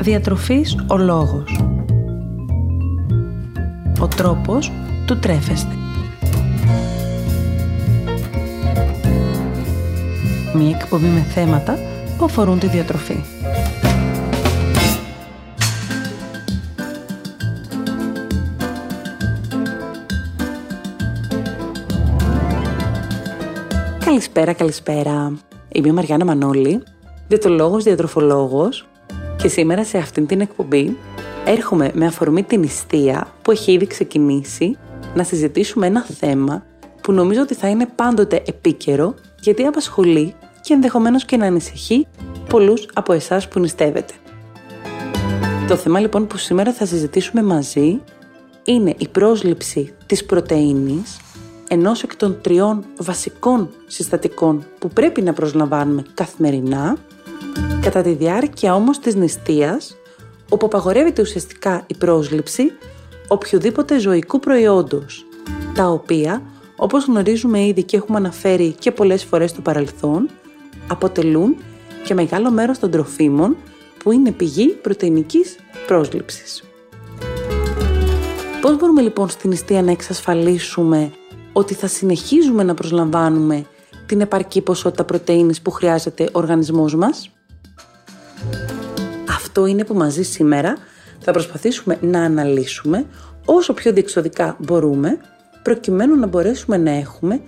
Διατροφής ο λόγος. Ο τρόπος του τρέφεστε. Μία εκπομπή με θέματα που αφορούν τη διατροφή. Καλησπέρα, καλησπέρα. Είμαι η Μαριάννα Μανώλη, διατολόγος, διατροφολόγος και σήμερα σε αυτήν την εκπομπή έρχομαι με αφορμή την νηστεία που έχει ήδη ξεκινήσει να συζητήσουμε ένα θέμα που νομίζω ότι θα είναι πάντοτε επίκαιρο γιατί απασχολεί και ενδεχομένως και να ανησυχεί πολλούς από εσάς που νηστεύετε. Το θέμα λοιπόν που σήμερα θα συζητήσουμε μαζί είναι η πρόσληψη της πρωτεΐνης ενός εκ των τριών βασικών συστατικών που πρέπει να προσλαμβάνουμε καθημερινά κατά τη διάρκεια όμως της νηστείας όπου απαγορεύεται ουσιαστικά η πρόσληψη οποιοδήποτε ζωικού προϊόντος τα οποία όπως γνωρίζουμε ήδη και έχουμε αναφέρει και πολλές φορές στο παρελθόν αποτελούν και μεγάλο μέρος των τροφίμων που είναι πηγή πρωτεϊνικής πρόσληψης. Πώς μπορούμε λοιπόν στην νηστεία να εξασφαλίσουμε ότι θα συνεχίζουμε να προσλαμβάνουμε την επαρκή ποσότητα πρωτεΐνης που χρειάζεται ο οργανισμός μας; Αυτό είναι που μαζί σήμερα θα προσπαθήσουμε να αναλύσουμε όσο πιο διεξοδικά μπορούμε προκειμένου να μπορέσουμε να έχουμε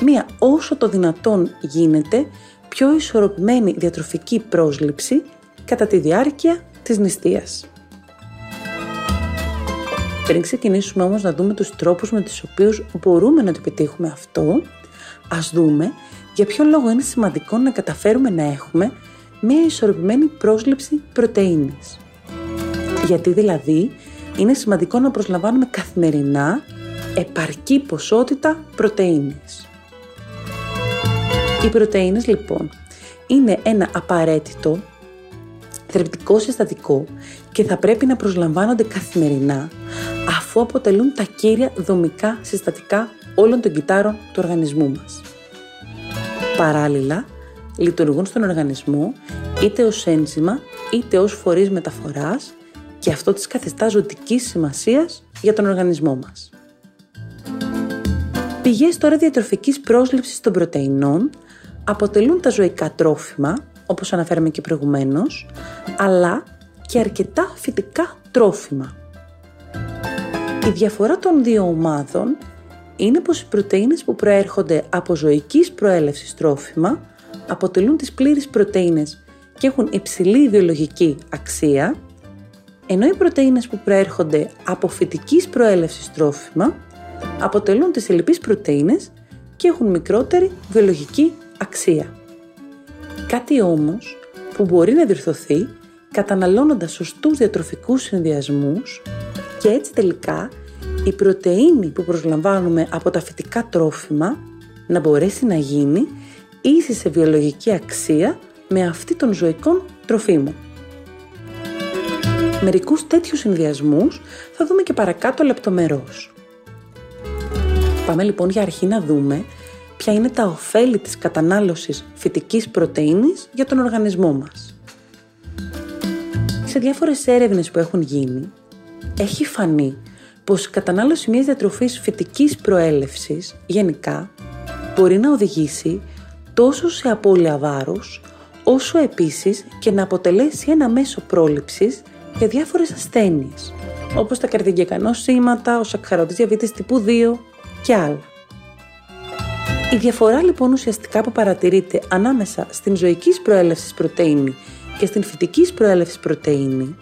μία όσο το δυνατόν γίνεται πιο ισορροπημένη διατροφική πρόσληψη κατά τη διάρκεια της νηστείας. Πριν ξεκινήσουμε όμως να δούμε τους τρόπους με τους οποίους μπορούμε να το επιτύχουμε αυτό, ας δούμε για ποιο λόγο είναι σημαντικό να καταφέρουμε να έχουμε μια ισορροπημένη πρόσληψη πρωτεΐνης. Γιατί δηλαδή είναι σημαντικό να προσλαμβάνουμε καθημερινά επαρκή ποσότητα πρωτεΐνης. Οι πρωτεΐνες λοιπόν είναι ένα απαραίτητο θρεπτικό συστατικό και θα πρέπει να προσλαμβάνονται καθημερινά αφού αποτελούν τα κύρια δομικά συστατικά όλων των κυτάρων του οργανισμού μας. Παράλληλα, λειτουργούν στον οργανισμό είτε ως ένζημα είτε ως φορείς μεταφοράς και αυτό της καθιστά ζωτικής σημασίας για τον οργανισμό μας. Πηγές τώρα διατροφικής πρόσληψης των πρωτεϊνών αποτελούν τα ζωικά τρόφιμα, όπως αναφέραμε και προηγουμένως, αλλά και αρκετά φυτικά τρόφιμα. Η διαφορά των δύο ομάδων είναι πως οι πρωτεΐνες που προέρχονται από ζωικής προέλευσης τρόφιμα αποτελούν τις πλήρεις πρωτεΐνες και έχουν υψηλή βιολογική αξία, ενώ οι πρωτεΐνες που προέρχονται από φυτικής προέλευσης τρόφιμα αποτελούν τις ελλειπείς πρωτεΐνες και έχουν μικρότερη βιολογική αξία. Κάτι όμως που μπορεί να διορθωθεί καταναλώνοντας σωστούς διατροφικούς συνδυασμούς και έτσι τελικά η πρωτεΐνη που προσλαμβάνουμε από τα φυτικά τρόφιμα να μπορέσει να γίνει ίση σε βιολογική αξία με αυτή των ζωικών τροφίμων. Μερικούς τέτοιους συνδυασμούς θα δούμε και παρακάτω λεπτομερώς. Πάμε λοιπόν για αρχή να δούμε ποια είναι τα ωφέλη της κατανάλωσης φυτικής πρωτεΐνης για τον οργανισμό μας. Σε διάφορες έρευνες που έχουν γίνει, έχει φανεί πως η κατανάλωση μιας διατροφής φυτικής προέλευσης γενικά μπορεί να οδηγήσει τόσο σε απώλεια βάρους, όσο επίσης και να αποτελέσει ένα μέσο πρόληψης για διάφορες ασθένειες, όπως τα καρδιακά νοσήματα, ο σακχαρωτής διαβήτης τύπου 2 και άλλα. Η διαφορά λοιπόν ουσιαστικά που παρατηρείται ανάμεσα στην ζωικής προέλευσης πρωτεΐνη και στην φυτικής προέλευσης πρωτεΐνη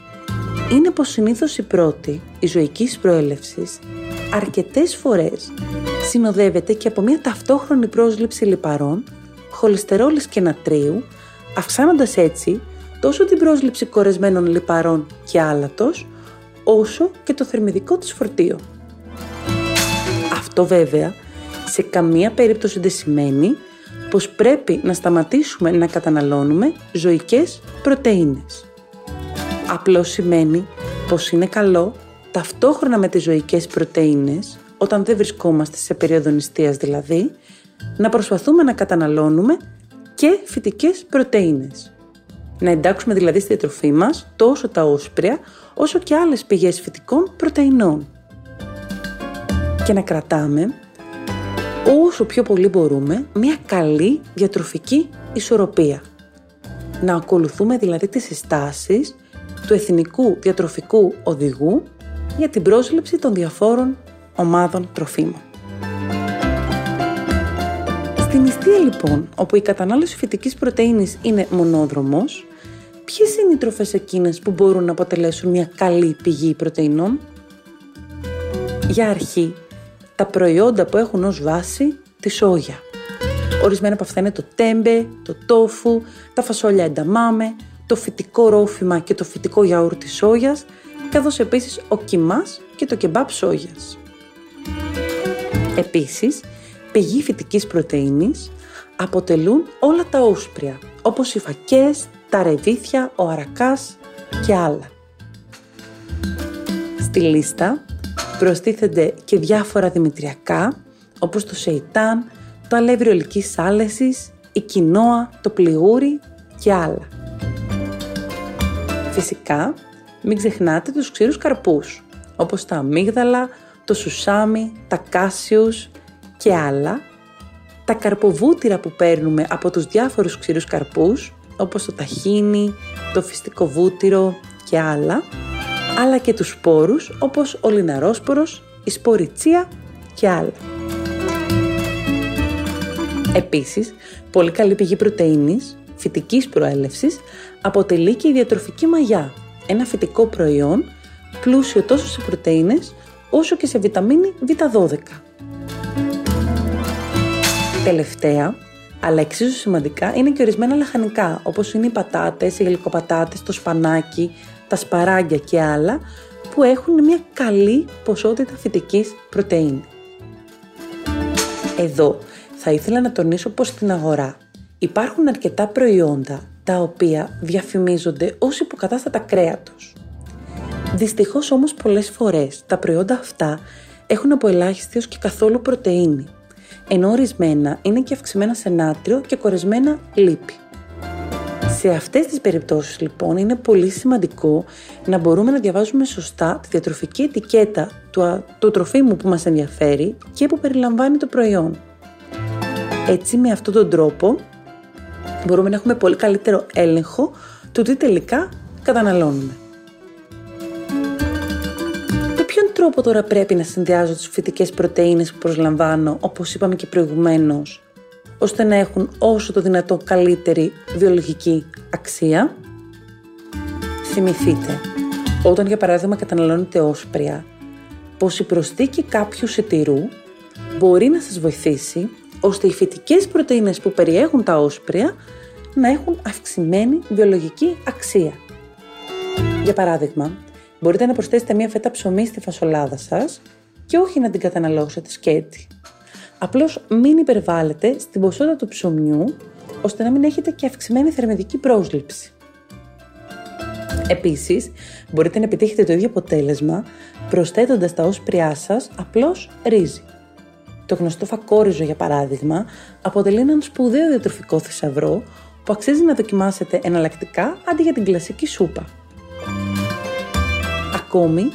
είναι πως συνήθως η πρώτη, η ζωικής προέλευσης, αρκετές φορές συνοδεύεται και από μια ταυτόχρονη πρόσληψη λιπαρών, χολυστερόλης και νατρίου, αυξάνοντας έτσι τόσο την πρόσληψη κορεσμένων λιπαρών και άλατος, όσο και το θερμιδικό της φορτίο. Αυτό βέβαια σε καμία περίπτωση δεν σημαίνει πως πρέπει να σταματήσουμε να καταναλώνουμε ζωικές πρωτεΐνες. Απλώς σημαίνει πως είναι καλό ταυτόχρονα με τις ζωικές πρωτεΐνες, όταν δεν βρισκόμαστε σε περίοδο νηστείας δηλαδή, να προσπαθούμε να καταναλώνουμε και φυτικές πρωτεΐνες. Να εντάξουμε δηλαδή στη διατροφή μας τόσο τα όσπρια όσο και άλλες πηγές φυτικών πρωτεϊνών. Και να κρατάμε όσο πιο πολύ μπορούμε μια καλή διατροφική ισορροπία. Να ακολουθούμε δηλαδή τις συστάσεις του Εθνικού Διατροφικού Οδηγού για την πρόσληψη των διαφόρων ομάδων τροφίμων. Στην νηστεία λοιπόν, όπου η κατανάλωση φυτικής πρωτεΐνης είναι μονόδρομος, ποιες είναι οι τροφές εκείνες που μπορούν να αποτελέσουν μια καλή πηγή πρωτεϊνών; Για αρχή, τα προϊόντα που έχουν ως βάση τη σόγια. Ορισμένα από αυτά είναι το τέμπε, το τόφου, τα φασόλια ενταμάμε, το φυτικό ρόφημα και το φυτικό γιαούρτι σόγιας, καθώς επίσης ο κιμάς και το κεμπάπ σόγιας. Επίσης, πηγή φυτικής πρωτεΐνης αποτελούν όλα τα όσπρια, όπως οι φακές, τα ρεβίθια, ο αρακάς και άλλα. Στη λίστα προστίθενται και διάφορα δημητριακά, όπως το σεϊτάν, το αλεύρι ολικής άλεσης, η κοινόα, το πληγούρι και άλλα. Φυσικά, μην ξεχνάτε τους ξηρούς καρπούς, όπως τα αμύγδαλα, το σουσάμι, τα κάσιους και άλλα, τα καρποβούτυρα που παίρνουμε από τους διάφορους ξηρούς καρπούς, όπως το ταχίνι, το φυστικό βούτυρο και άλλα, αλλά και τους σπόρους όπως ο λιναρόσπορος, η σποριτσία και άλλα. Επίσης, πολύ καλή πηγή πρωτεΐνης, φυτικής προέλευσης, αποτελεί και η διατροφική μαγιά, ένα φυτικό προϊόν πλούσιο τόσο σε πρωτεΐνες όσο και σε βιταμίνη Β12. Τελευταία, αλλά εξίσου σημαντικά, είναι και ορισμένα λαχανικά, όπως είναι οι πατάτες, οι γλυκοπατάτες, το σπανάκι, τα σπαράγγια και άλλα, που έχουν μια καλή ποσότητα φυτικής πρωτεΐνης. Εδώ θα ήθελα να τονίσω πως στην αγορά υπάρχουν αρκετά προϊόντα τα οποία διαφημίζονται ως υποκατάστατα κρέατος. Δυστυχώς όμως πολλές φορές τα προϊόντα αυτά έχουν από ελάχιστη και καθόλου πρωτεΐνη, ενώ ορισμένα είναι και αυξημένα σε νάτριο και κορεσμένα λίπη. Σε αυτές τις περιπτώσεις λοιπόν είναι πολύ σημαντικό να μπορούμε να διαβάζουμε σωστά τη διατροφική ετικέτα του, του τροφίμου που μας ενδιαφέρει και που περιλαμβάνει το προϊόν. Έτσι με αυτόν τον τρόπο μπορούμε να έχουμε πολύ καλύτερο έλεγχο του τι τελικά καταναλώνουμε. Τρόπο τώρα πρέπει να συνδυάζω τις φυτικές πρωτεΐνες που προσλαμβάνω, όπως είπαμε και προηγουμένως, ώστε να έχουν όσο το δυνατό καλύτερη βιολογική αξία; Θυμηθείτε, όταν για παράδειγμα καταναλώνετε όσπρια, πως η προσθήκη κάποιου σιτηρού μπορεί να σας βοηθήσει ώστε οι φυτικές πρωτεΐνες που περιέχουν τα όσπρια να έχουν αυξημένη βιολογική αξία. Για παράδειγμα, μπορείτε να προσθέσετε μία φέτα ψωμί στη φασολάδα σας και όχι να την καταναλώσετε σκέτη. Απλώς μην υπερβάλλετε στην ποσότητα του ψωμιού, ώστε να μην έχετε και αυξημένη θερμιδική πρόσληψη. Επίσης, μπορείτε να επιτύχετε το ίδιο αποτέλεσμα προσθέτοντας τα όσπριά σας απλώς ρύζι. Το γνωστό φακόριζο, για παράδειγμα, αποτελεί έναν σπουδαίο διατροφικό θησαυρό που αξίζει να δοκιμάσετε εναλλακτικά αντί για την κλασική σούπα. Ακόμη,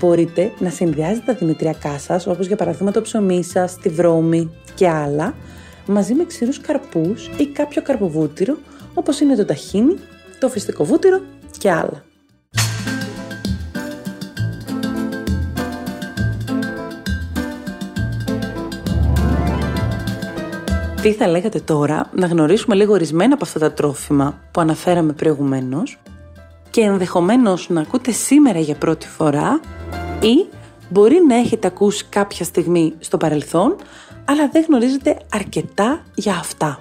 μπορείτε να συνδυάζετε τα δημητριακά σας, όπως για παράδειγμα το ψωμί σας, τη βρώμη και άλλα, μαζί με ξηρούς καρπούς ή κάποιο καρποβούτυρο, όπως είναι το ταχίνι, το φυστικό βούτυρο και άλλα. Τι θα λέγατε τώρα να γνωρίσουμε λίγο ορισμένα από αυτά τα τρόφιμα που αναφέραμε προηγουμένως και ενδεχομένως να ακούτε σήμερα για πρώτη φορά ή μπορεί να έχετε ακούσει κάποια στιγμή στο παρελθόν αλλά δεν γνωρίζετε αρκετά για αυτά.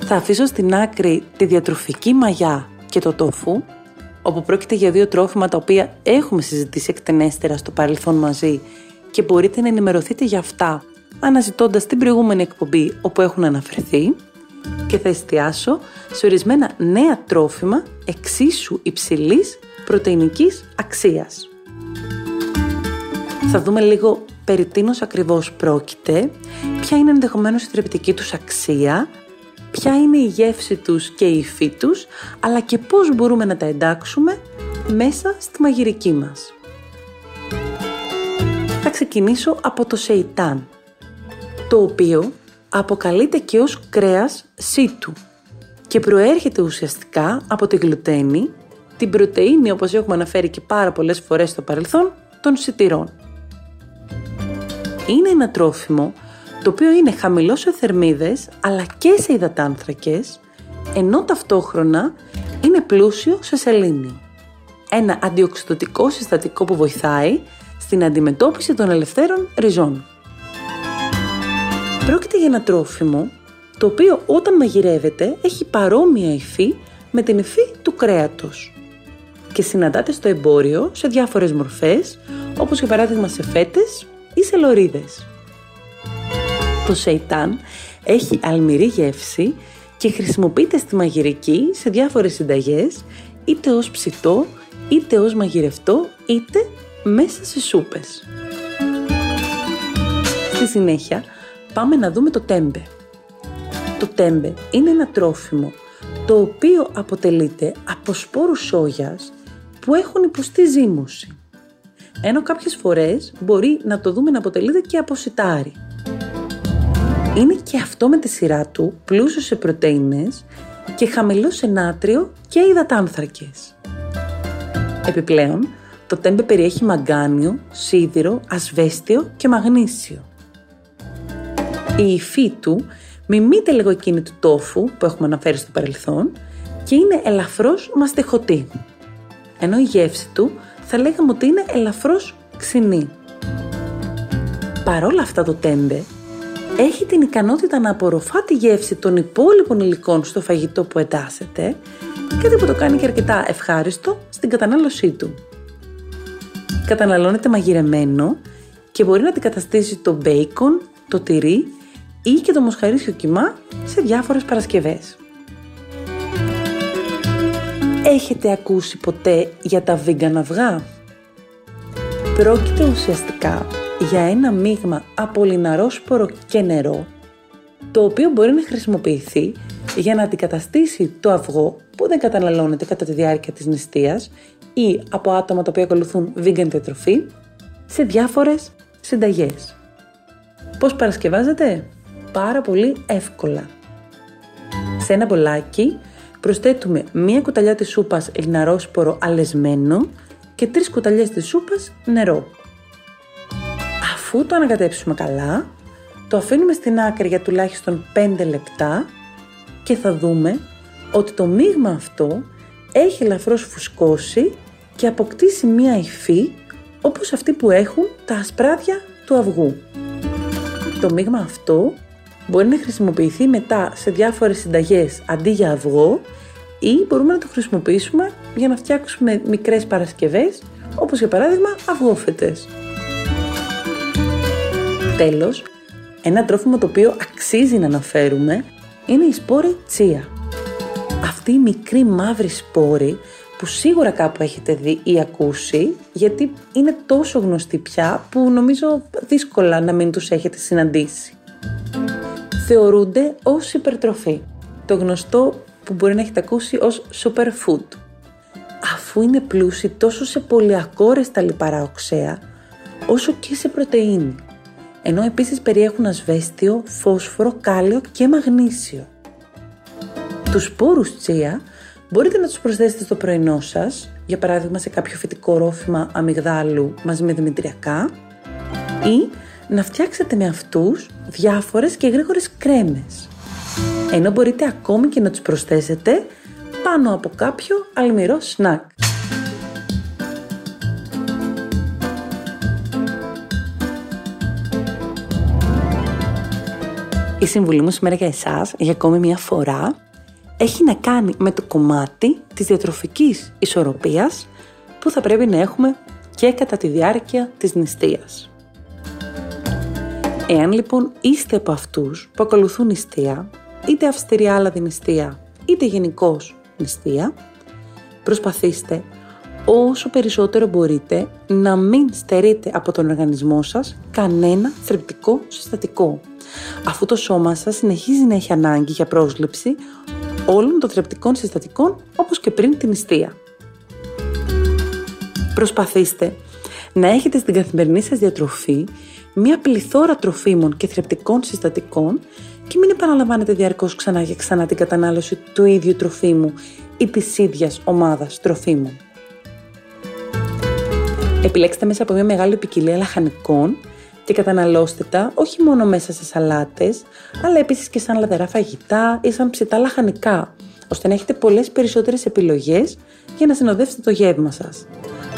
Θα αφήσω στην άκρη τη διατροφική μαγιά και το τόφου, όπου πρόκειται για δύο τρόφιμα τα οποία έχουμε συζητήσει εκτενέστερα στο παρελθόν μαζί και μπορείτε να ενημερωθείτε για αυτά αναζητώντας την προηγούμενη εκπομπή όπου έχουν αναφερθεί και θα εστιάσω σε ορισμένα νέα τρόφιμα εξίσου υψηλής πρωτεϊνικής αξίας. Θα δούμε λίγο περί τίνος ακριβώς πρόκειται, ποια είναι ενδεχομένως η θρεπτική τους αξία, ποια είναι η γεύση τους και η υφή τους, αλλά και πώς μπορούμε να τα εντάξουμε μέσα στη μαγειρική μας. Θα ξεκινήσω από το σεϊτάν, το οποίο αποκαλείται και ως κρέας σίτου και προέρχεται ουσιαστικά από τη γλουτένη, την πρωτεΐνη όπως έχουμε αναφέρει και πάρα πολλές φορές στο παρελθόν, των σιτηρών. Είναι ένα τρόφιμο το οποίο είναι χαμηλός σε θερμίδες αλλά και σε υδατάνθρακες, ενώ ταυτόχρονα είναι πλούσιο σε σελήνη. Ένα αντιοξυδοτικό συστατικό που βοηθάει στην αντιμετώπιση των ελευθέρων ριζών. Πρόκειται για ένα τρόφιμο το οποίο όταν μαγειρεύεται έχει παρόμοια υφή με την υφή του κρέατος και συναντάται στο εμπόριο σε διάφορες μορφές όπως για παράδειγμα σε φέτες ή σε λωρίδες. Το σεϊτάν έχει αλμυρή γεύση και χρησιμοποιείται στη μαγειρική σε διάφορες συνταγές είτε ως ψητό, είτε ως μαγειρευτό, είτε μέσα σε σούπες. Στη συνέχεια πάμε να δούμε το τέμπε. Το τέμπε είναι ένα τρόφιμο το οποίο αποτελείται από σπόρους σόγιας που έχουν υποστεί ζύμωση. Ενώ κάποιες φορές μπορεί να το δούμε να αποτελείται και από σιτάρι. Είναι και αυτό με τη σειρά του πλούσιο σε πρωτεΐνες και χαμηλό σε νάτριο και υδατάνθρακες. Επιπλέον, το τέμπε περιέχει μαγκάνιο, σίδηρο, ασβέστιο και μαγνήσιο. Η υφή του μιμείται λίγο εκείνη του τόφου που έχουμε αναφέρει στο παρελθόν και είναι ελαφρώς μαστεχωτή. Ενώ η γεύση του θα λέγαμε ότι είναι ελαφρώς ξινή. Παρόλα αυτά το τέμπε έχει την ικανότητα να απορροφά τη γεύση των υπόλοιπων υλικών στο φαγητό που εντάσσεται, κάτι που το κάνει και αρκετά ευχάριστο στην κατανάλωσή του. Καταναλώνεται μαγειρεμένο και μπορεί να αντικαταστήσει το μπέικον, το τυρί ή και το μοσχαρίσιο κιμά σε διάφορες Παρασκευές. Έχετε ακούσει ποτέ για τα vegan αυγά; Πρόκειται ουσιαστικά για ένα μείγμα από λιναρόσπορο και νερό, το οποίο μπορεί να χρησιμοποιηθεί για να αντικαταστήσει το αυγό που δεν καταναλώνεται κατά τη διάρκεια της νηστείας ή από άτομα τα οποία ακολουθούν vegan διατροφή σε διάφορες συνταγές. Πώς παρασκευάζεται; Πάρα πολύ εύκολα. Σε ένα μπολάκι προσθέτουμε μία κουταλιά της σούπας λιναρόσπορο αλεσμένο και τρεις κουταλιές της σούπας νερό. Αφού το ανακατέψουμε καλά, το αφήνουμε στην άκρη για τουλάχιστον 5 λεπτά και θα δούμε ότι το μείγμα αυτό έχει ελαφρώς φουσκώσει και αποκτήσει μία υφή όπως αυτή που έχουν τα ασπράδια του αυγού. Το μείγμα αυτό μπορεί να χρησιμοποιηθεί μετά σε διάφορες συνταγές αντί για αυγό ή μπορούμε να το χρησιμοποιήσουμε για να φτιάξουμε μικρές παρασκευές όπως για παράδειγμα αυγόφετες. Τέλος, ένα τρόφιμο το οποίο αξίζει να αναφέρουμε είναι η σπόρη τσία. Αυτή η μικρή μαύρη σπόρη που σίγουρα κάπου έχετε δει ή ακούσει γιατί είναι τόσο γνωστή πια που νομίζω δύσκολα να μην τους έχετε συναντήσει. Θεωρούνται ως υπερτροφή. Το γνωστό που μπορεί να έχετε ακούσει ως superfood. Αφού είναι πλούσιοι τόσο σε πολυακόρεστα λιπαρά οξέα, όσο και σε πρωτεΐνη ενώ επίσης περιέχουν ασβέστιο, φόσφορο, κάλιο και μαγνήσιο. Τους σπόρους τσία μπορείτε να τους προσθέσετε στο πρωινό σας, για παράδειγμα σε κάποιο φυτικό ρόφημα αμυγδάλου μαζί με δημητριακά ή να φτιάξετε με αυτούς διάφορες και γρήγορες κρέμες. Ενώ μπορείτε ακόμη και να τους προσθέσετε πάνω από κάποιο αλμυρό σνακ. Η συμβουλή μου σήμερα για εσάς, για ακόμη μια φορά, έχει να κάνει με το κομμάτι της διατροφικής ισορροπίας που θα πρέπει να έχουμε και κατά τη διάρκεια της νηστείας. Εάν λοιπόν είστε από αυτούς που ακολουθούν νηστεία, είτε αυστηρή άλλα νηστεία, είτε γενικώς νηστεία, προσπαθήστε όσο περισσότερο μπορείτε να μην στερείτε από τον οργανισμό σας κανένα θρεπτικό συστατικό αφού το σώμα σας συνεχίζει να έχει ανάγκη για πρόσληψη όλων των θρεπτικών συστατικών όπως και πριν την νηστεία. Προσπαθήστε να έχετε στην καθημερινή σας διατροφή μία πληθώρα τροφίμων και θρεπτικών συστατικών και μην επαναλαμβάνετε διαρκώς ξανά και ξανά την κατανάλωση του ίδιου τροφίμου ή της ίδιας ομάδας τροφίμων. Επιλέξτε μέσα από μια μεγάλη ποικιλία λαχανικών και καταναλώστε τα όχι μόνο μέσα σε σαλάτες, αλλά επίσης και σαν λαδερά φαγητά ή σαν ψητά λαχανικά, ώστε να έχετε πολλές περισσότερες επιλογές για να συνοδεύσετε το γεύμα σας,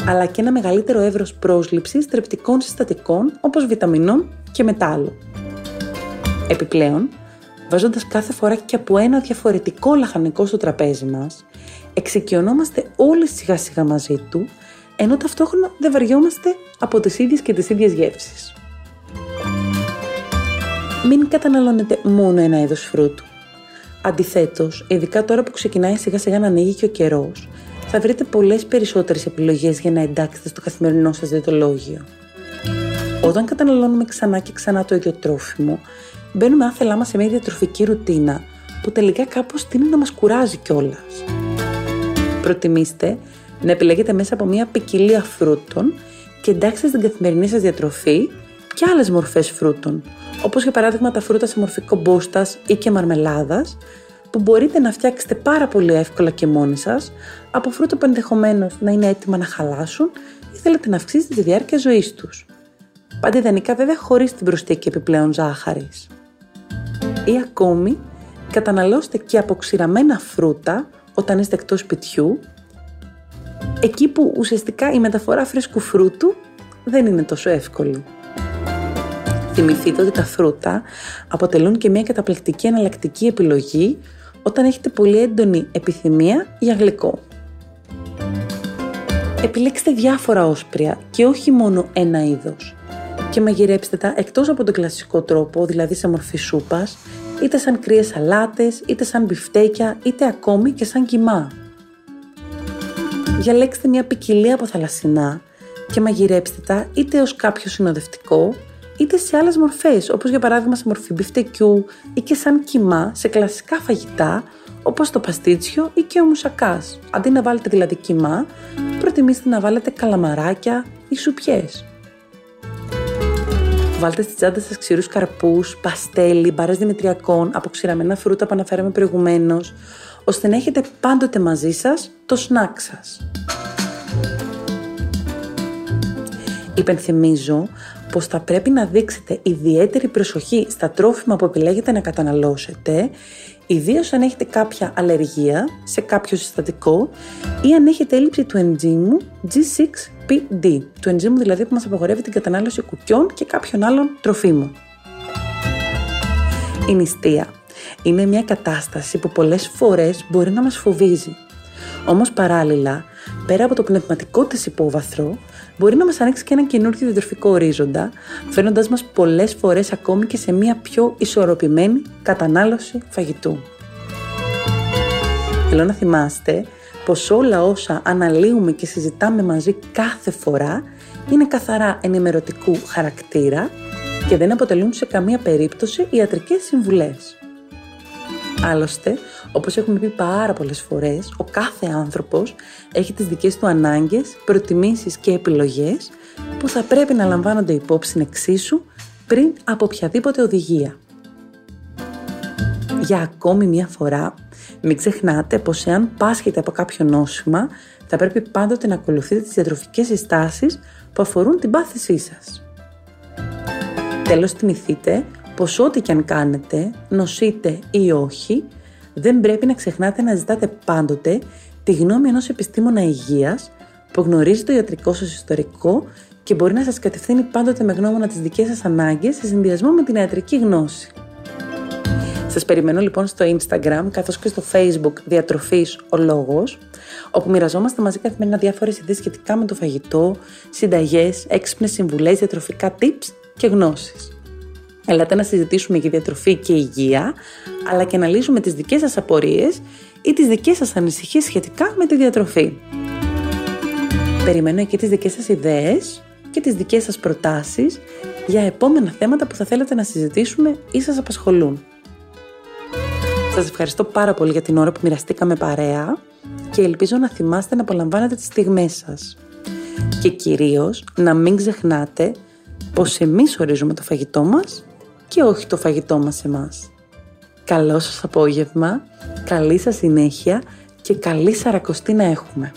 αλλά και ένα μεγαλύτερο εύρος πρόσληψης τρεπτικών συστατικών όπως βιταμινών και μετάλλου. Επιπλέον, βάζοντας κάθε φορά και από ένα διαφορετικό λαχανικό στο τραπέζι μας, εξοικειωνόμαστε όλοι σιγά σιγά μαζί του, ενώ ταυτόχρονα δεν βαριόμαστε από τις ίδιες και τις ίδιες γεύσεις. Μην καταναλώνετε μόνο ένα είδος φρούτου. Αντιθέτως, ειδικά τώρα που ξεκινάει σιγά σιγά να ανοίγει και ο καιρός, θα βρείτε πολλές περισσότερες επιλογές για να εντάξετε στο καθημερινό σας διαιτολόγιο. Όταν καταναλώνουμε ξανά και ξανά το ίδιο τρόφιμο, μπαίνουμε άθελά μας σε μια διατροφική ρουτίνα που τελικά κάπως τίνει να μας κουράζει κιόλας. Προτιμήστε να επιλέγετε μέσα από μια ποικιλία φρούτων και εντάξτε στην καθημερινή σας διατροφή και άλλες μορφές φρούτων, όπως για παράδειγμα τα φρούτα σε μορφή κομπούστας ή και μαρμελάδας, που μπορείτε να φτιάξετε πάρα πολύ εύκολα και μόνοι σας από φρούτα που ενδεχομένως να είναι έτοιμα να χαλάσουν ή θέλετε να αυξήσετε τη διάρκεια ζωής τους. Πάντα ιδανικά βέβαια χωρίς την προσθήκη επιπλέον ζάχαρης. Ή ακόμη καταναλώστε και αποξηραμένα φρούτα όταν είστε εκτός σπιτιού, εκεί που ουσιαστικά η μεταφορά φρέσκου φρούτου δεν είναι τόσο εύκολη. Θυμηθείτε ότι τα φρούτα αποτελούν και μια καταπληκτική εναλλακτική επιλογή όταν έχετε πολύ έντονη επιθυμία για γλυκό. Επιλέξτε διάφορα όσπρια και όχι μόνο ένα είδος και μαγειρέψτε τα εκτός από τον κλασικό τρόπο, δηλαδή σε μορφή σούπας, είτε σαν κρύες σαλάτες, είτε σαν μπιφτέκια, είτε ακόμη και σαν κιμά. Διαλέξτε μια ποικιλία από θαλασσινά και μαγειρέψτε τα είτε ως κάποιο συνοδευτικό, είτε σε άλλες μορφές, όπως για παράδειγμα σε μορφή μπιφτεκιού ή και σαν κιμά σε κλασικά φαγητά, όπως το παστίτσιο ή και ο μουσακάς. Αντί να βάλετε δηλαδή κιμά, προτιμήστε να βάλετε καλαμαράκια ή σουπιές. Βάλτε στη τσάντα σας ξηρούς καρπούς, παστέλι, μπάρες δημητριακών, αποξηραμένα φρούτα που αναφέραμε προηγουμένως, ώστε να έχετε πάντοτε μαζί σας το σνακ σας. Υπενθυμίζω πως θα πρέπει να δείξετε ιδιαίτερη προσοχή στα τρόφιμα που επιλέγετε να καταναλώσετε, ιδίως αν έχετε κάποια αλλεργία σε κάποιο συστατικό ή αν έχετε έλλειψη του ενζήμου G6PD, του ενζήμου δηλαδή που μας απαγορεύει την κατανάλωση κουκιών και κάποιων άλλων τροφίμων. Η νηστεία είναι μια κατάσταση που πολλές φορές μπορεί να μας φοβίζει. Όμως παράλληλα, πέρα από το πνευματικό της υπόβαθρο, μπορεί να μας ανοίξει και ένα καινούργιο διατροφικό ορίζοντα, φέρνοντας μας πολλές φορές ακόμη και σε μια πιο ισορροπημένη κατανάλωση φαγητού. Θέλω να θυμάστε πως όλα όσα αναλύουμε και συζητάμε μαζί κάθε φορά είναι καθαρά ενημερωτικού χαρακτήρα και δεν αποτελούν σε καμία περίπτωση ιατρικές συμβουλές. Άλλωστε, όπως έχουμε πει πάρα πολλές φορές, ο κάθε άνθρωπος έχει τις δικές του ανάγκες, προτιμήσεις και επιλογές που θα πρέπει να λαμβάνονται υπόψη εξίσου πριν από οποιαδήποτε οδηγία. Για ακόμη μια φορά, μην ξεχνάτε πως εάν πάσχετε από κάποιο νόσημα, θα πρέπει πάντοτε να ακολουθείτε τις διατροφικές συστάσεις που αφορούν την πάθησή σας. Τέλος, θυμηθείτε πως ό,τι και αν κάνετε, νοσείτε ή όχι, δεν πρέπει να ξεχνάτε να ζητάτε πάντοτε τη γνώμη ενός επιστήμονα υγείας που γνωρίζει το ιατρικό σας ιστορικό και μπορεί να σας κατευθύνει πάντοτε με γνώμονα τις δικές σας ανάγκες σε συνδυασμό με την ιατρική γνώση. Σας περιμένω λοιπόν στο Instagram καθώς και στο Facebook Διατροφής ο Λόγος, όπου μοιραζόμαστε μαζί καθημερινά διάφορες ιδέες σχετικά με το φαγητό, συνταγές, έξυπνες συμβουλές, διατροφικά tips και γνώσεις. Ελάτε να συζητήσουμε για διατροφή και υγεία, αλλά και να λύσουμε τις δικές σας απορίες ή τις δικές σας ανησυχίες σχετικά με τη διατροφή. Περιμένω και τις δικές σας ιδέες και τις δικές σας προτάσεις για επόμενα θέματα που θα θέλετε να συζητήσουμε ή σας απασχολούν. Σας ευχαριστώ πάρα πολύ για την ώρα που μοιραστήκαμε παρέα και ελπίζω να θυμάστε να απολαμβάνετε τις στιγμές σας. Και κυρίως να μην ξεχνάτε πως εμείς ορίζουμε το φαγητό μας και όχι το φαγητό μας εμάς. Καλό σας απόγευμα, καλή σας συνέχεια και καλή σαρακοστή να έχουμε.